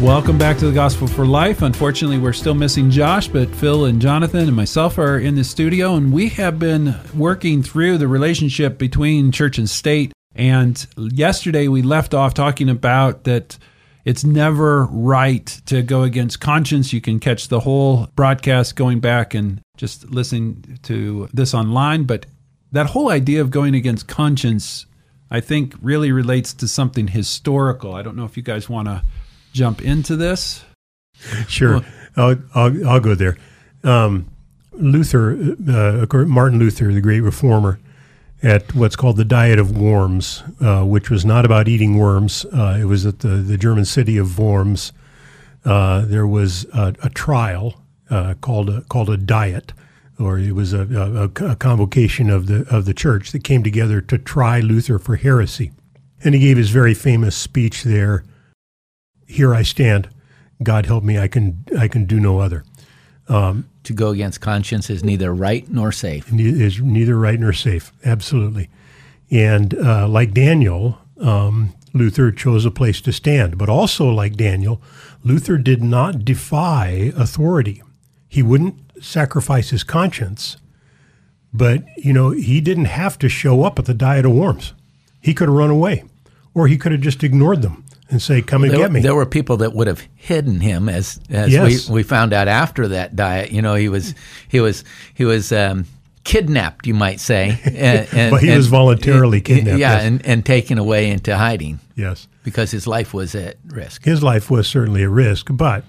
Welcome back to the Gospel for Life. Unfortunately, we're still missing Josh, but Phil and Jonathan and myself are in the studio, and we have been working through the relationship between church and state. And yesterday we left off talking about that it's never right to go against conscience. You can catch the whole broadcast going back and just listening to this online. But that whole idea of going against conscience, I think, really relates to something historical. I don't know if you guys want to jump into this? Sure, I'll, I'll, I'll go there. Um, Luther, uh, Martin Luther, the great reformer, at what's called the Diet of Worms, uh, which was not about eating worms. Uh, it was at the, the German city of Worms. Uh, there was a, a trial uh, called a, called a diet, or it was a, a, a convocation of the of the church that came together to try Luther for heresy, and he gave his very famous speech there here I stand. God help me. I can I can do no other. Um, to go against conscience is neither right nor safe. Is neither right nor safe. Absolutely. And uh, like Daniel, um, Luther chose a place to stand. But also like Daniel, Luther did not defy authority. He wouldn't sacrifice his conscience. But you know, he didn't have to show up at the Diet of Worms. He could have run away, or he could have just ignored them and say, "Come and there, get me." There were people that would have hidden him, as as yes. we, we found out after that diet. You know, he was he was he was um, kidnapped, you might say. And, and but he and, was voluntarily kidnapped. Yeah, yes. and, and taken away into hiding. Yes, because his life was at risk. His life was certainly a risk, but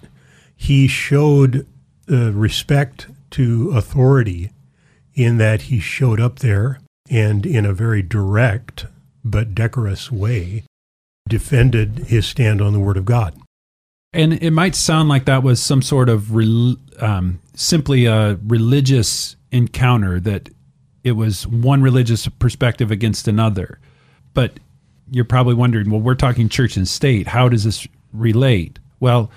he showed uh, respect to authority in that he showed up there and in a very direct but decorous way defended his stand on the Word of God. And it might sound like that was some sort of re- um, simply a religious encounter, that it was one religious perspective against another. But you're probably wondering, well, we're talking church and state. How does this relate? Well,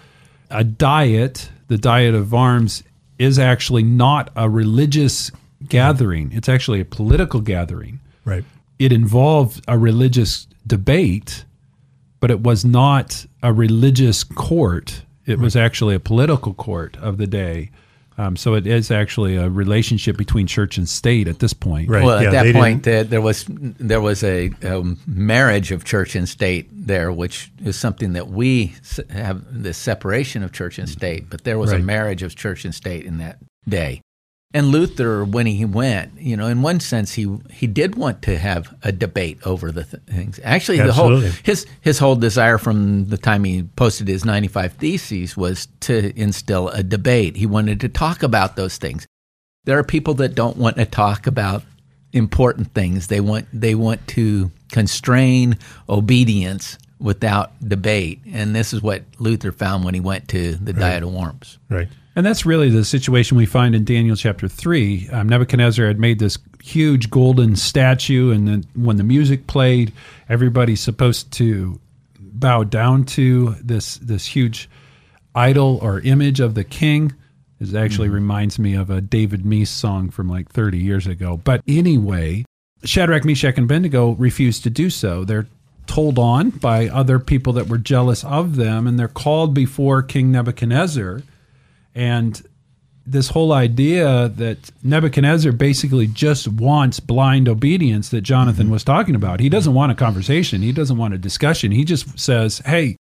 a diet, the Diet of Worms, is actually not a religious gathering, it's actually a political gathering. Right. It involved a religious debate but it was not a religious court. It was actually a political court of the day. Um, so it is actually a relationship between church and state at this point. Right. Well, at that point, uh, there was there was a, a, marriage of church and state there, which is something that we have the separation of church and state. But there was right. a marriage of church and state in that day. And Luther, when he went, you know, in one sense, he he did want to have a debate over the th- things. Actually, Absolutely. the whole his his whole desire from the time he posted his ninety five theses was to instill a debate. He wanted to talk about those things. There are people that don't want to talk about important things. They want they want to constrain obedience without debate, and this is what Luther found when he went to the right. Diet of Worms. Right. And that's really the situation we find in Daniel chapter 3. Um, Nebuchadnezzar had made this huge golden statue, and then when the music played, everybody's supposed to bow down to this, this huge idol or image of the king. It actually mm-hmm. reminds me of a David Meece song from like 30 years ago. But anyway, Shadrach, Meshach, and Abednego refused to do so. They're told on by other people that were jealous of them, and they're called before King Nebuchadnezzar and this whole idea that Nebuchadnezzar basically just wants blind obedience that Jonathan mm-hmm. was talking about. He doesn't want a conversation, he doesn't want a discussion. He just says, Hey,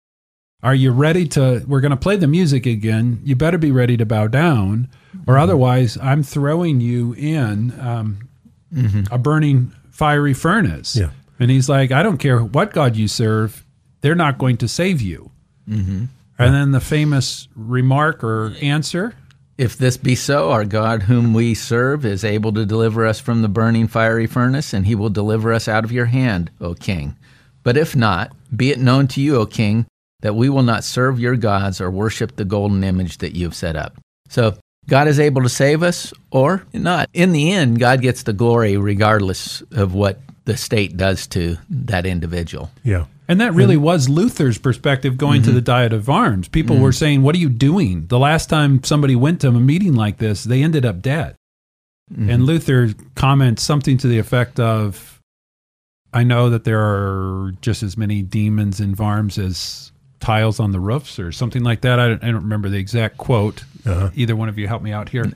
are you ready to? We're going to play the music again. You better be ready to bow down, or mm-hmm. otherwise, I'm throwing you in um, mm-hmm. a burning fiery furnace. Yeah. And he's like, I don't care what God you serve, they're not going to save you. Mm-hmm. And then the famous remark or answer. If this be so, our God, whom we serve, is able to deliver us from the burning fiery furnace, and he will deliver us out of your hand, O king. But if not, be it known to you, O king, that we will not serve your gods or worship the golden image that you have set up. So God is able to save us or not. In the end, God gets the glory regardless of what the state does to that individual. Yeah. And that really was Luther's perspective going to the Diet of Worms. People were saying, What are you doing? The last time somebody went to a meeting like this, they ended up dead. And Luther comments something to the effect of, I know that there are just as many demons in Worms as tiles on the roofs or something like that. I don't, I don't remember the exact quote. Uh-huh. Either one of you help me out here.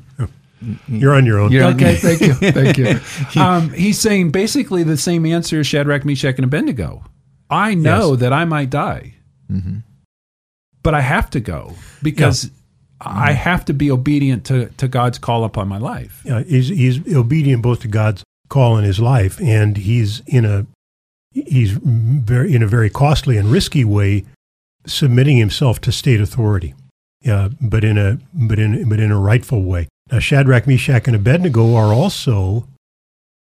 You're on your own. You're- Okay, thank you. Thank you. Um, he's saying basically the same answer as Shadrach, Meshach, and Abednego. I know Yes. that I might die, mm-hmm. but I have to go because I have to be obedient to, to God's call upon my life. Yeah, he's, he's obedient both to God's call in his life, and he's in a he's very in a very costly and risky way submitting himself to state authority. Yeah, but in a but in but in a rightful way. Now, Shadrach, Meshach, and Abednego are also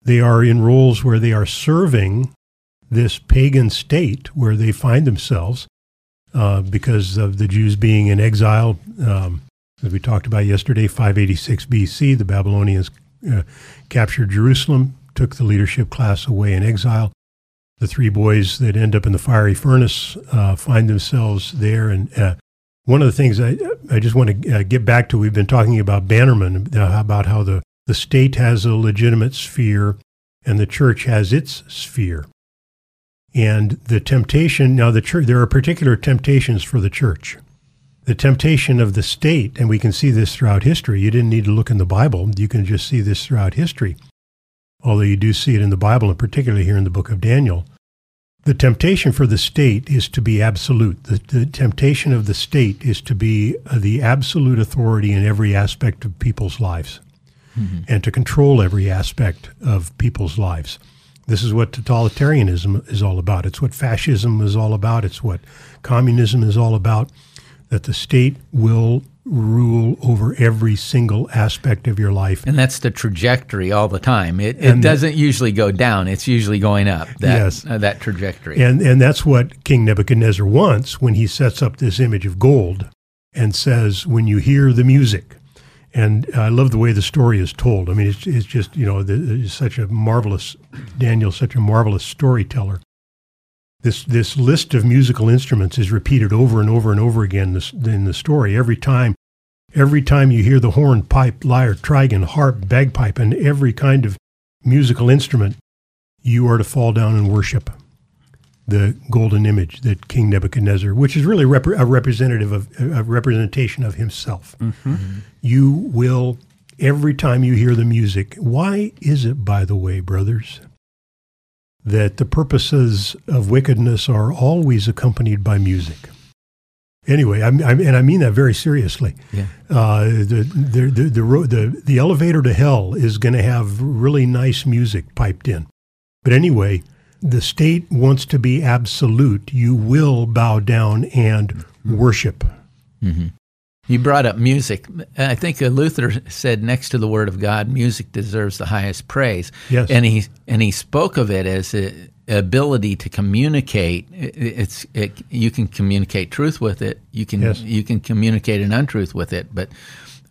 they are in roles where they are serving this pagan state where they find themselves uh, because of the Jews being in exile. Um, as we talked about yesterday, 586 BC, the Babylonians uh, captured Jerusalem, took the leadership class away in exile. The three boys that end up in the fiery furnace uh, find themselves there. And uh, one of the things I, I just want to uh, get back to, we've been talking about Bannerman, about how the, the state has a legitimate sphere and the church has its sphere. And the temptation, now the church, there are particular temptations for the church the temptation of the state, and we can see this throughout history. You didn't need to look in the Bible, you can just see this throughout history. Although you do see it in the Bible, and particularly here in the book of Daniel. The temptation for the state is to be absolute. The, the temptation of the state is to be uh, the absolute authority in every aspect of people's lives and to control every aspect of people's lives. This is what totalitarianism is all about. It's what fascism is all about. It's what communism is all about that the state will rule over every single aspect of your life. And that's the trajectory all the time. It, it doesn't usually go down. It's usually going up. That, Yes. uh, that trajectory. And and that's what King Nebuchadnezzar wants when he sets up this image of gold and says, "When you hear the music." And I love the way the story is told. I mean, it's, it's just you know, it's such a marvelous Daniel's such a marvelous storyteller. This this list of musical instruments is repeated over and over and over again in the story. Every time, every time you hear the horn, pipe, lyre, trigon, harp, bagpipe, and every kind of musical instrument, you are to fall down and worship the golden image that King Nebuchadnezzar, which is really rep- a representative of a representation of himself. You will every time you hear the music. Why is it, by the way, brothers, that the purposes of wickedness are always accompanied by music? Anyway, I'm, I'm, and I mean that very seriously. Yeah. Uh, the, the, the, the, ro- the, the elevator to hell is going to have really nice music piped in. But anyway, the state wants to be absolute. You will bow down and worship. Mm-hmm. You brought up music. I think Luther said next to the Word of God, music deserves the highest praise. Yes. and he and he spoke of it as a ability to communicate it's it, you can communicate truth with it. You can Yes. you can communicate an untruth with it, but.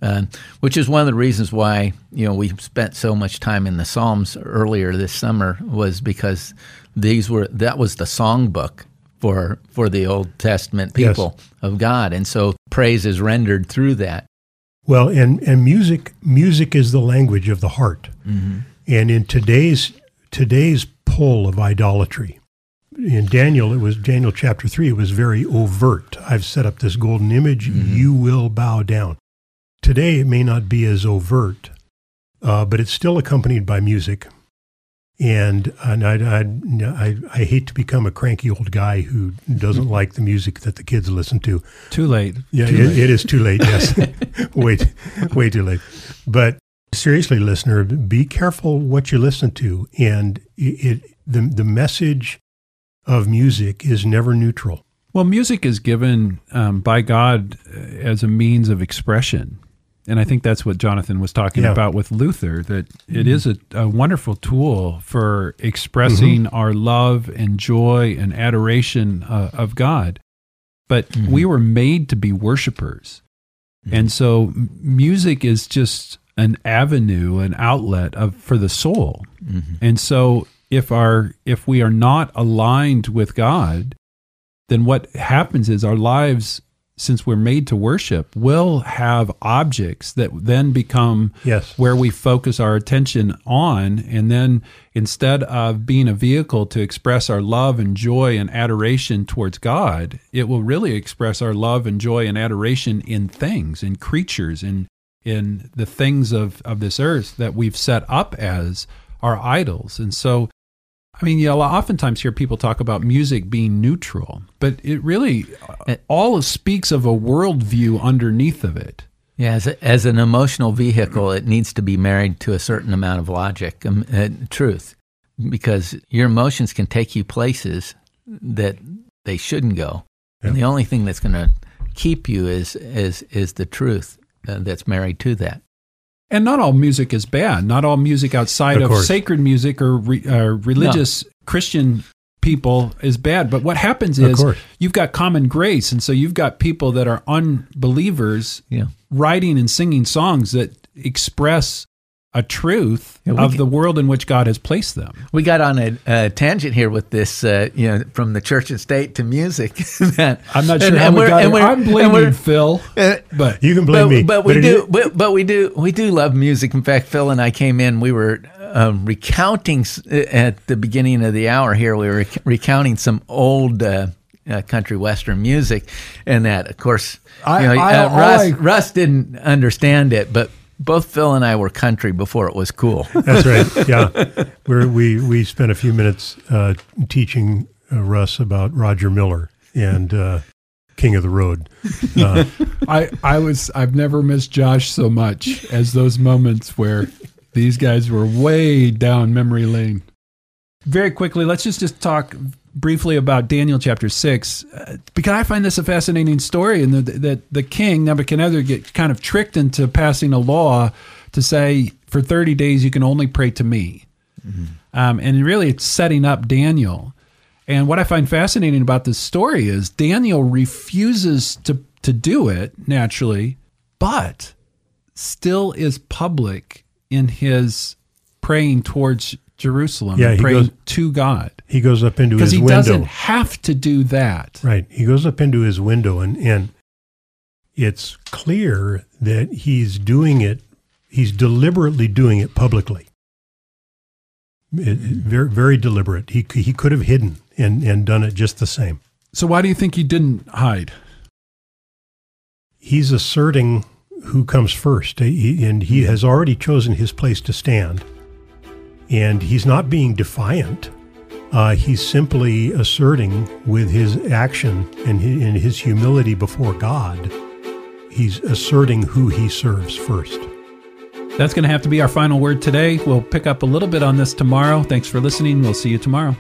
Uh, which is one of the reasons why you know we spent so much time in the Psalms earlier this summer was because these were that was the songbook for for the Old Testament Yes. people of God, and so praise is rendered through that. Well, and, and music music is the language of the heart. And in today's today's pull of idolatry, in Daniel, it was Daniel chapter three. It was very overt. I've set up this golden image. You will bow down. Today, it may not be as overt, uh, but it's still accompanied by music. And and I, I, I, I hate to become a cranky old guy who doesn't like the music that the kids listen to. Too late. Yeah, Too it, late. it is too late. Yes, wait, way too late. But seriously, listener, be careful what you listen to, and it, it the the message of music is never neutral. Well, music is given um, by God uh, as a means of expression. And I think that's what Jonathan was talking Yeah. about with Luther, that it is a, a wonderful tool for expressing our love and joy and adoration uh, of God. But we were made to be worshipers. And so music is just an avenue, an outlet of for the soul. Mm-hmm. And so if our if we are not aligned with God, then what happens is our lives since we're made to worship will have objects that then become Yes. where we focus our attention on and then instead of being a vehicle to express our love and joy and adoration towards God it will really express our love and joy and adoration in things in creatures in in the things of of this earth that we've set up as our idols. And so I mean, you'll oftentimes hear people talk about music being neutral, but it really all speaks of a worldview underneath of it. Yeah, as, a, as an emotional vehicle, it needs to be married to a certain amount of logic, um, uh, truth, because your emotions can take you places that they shouldn't go, and the only thing that's going to keep you is is is the truth uh, that's married to that. And not all music is bad. Not all music outside Of of, sacred music or re, uh, religious Christian people is bad. But what happens is you've got common grace, and so you've got people that are unbelievers Yeah. writing and singing songs that express a truth Yeah, of can- the world in which God has placed them. We got on a, a tangent here with this, uh, you know, from the church and state to music. that, I'm not sure and- how and we got and it. I'm blaming Phil, uh, but You can blame but, me. but we it do, but, but we do, we do love music. In fact, Phil and I came in. We were um, recounting at the beginning of the hour here. We were rec- recounting some old uh, uh, country western music, and that, of course, I- you know, I- uh, Russ, I- Russ didn't understand it, but both Phil and I were country before it was cool. That's right. Yeah, We're, we we spent a few minutes uh, teaching uh, Russ about Roger Miller and uh, King of the Road. Uh, I, I was I've never missed Josh so much as those moments where these guys were way down memory lane. Very quickly, let's just just talk briefly about Daniel chapter six, uh, because I find this a fascinating story, and that the, the king Nebuchadnezzar get kind of tricked into passing a law to say for thirty days you can only pray to me, um, and really it's setting up Daniel. And what I find fascinating about this story is Daniel refuses to to do it naturally, but still is public in his praying towards Jerusalem, Yeah, praying goes- to God. He goes up into his window. Because he doesn't have to do that. Right. He goes up into his window and, and it's clear that he's doing it, he's deliberately doing it publicly. It- it- very, very deliberate. He, he could have hidden and, and done it just the same. So why do you think he didn't hide? He's asserting who comes first, He- and he mm-hmm. has already chosen his place to stand. And he's not being defiant. Uh, he's simply asserting with his action and his, and his humility before God, he's asserting who he serves first. That's going to have to be our final word today. We'll pick up a little bit on this tomorrow. Thanks for listening. We'll see you tomorrow.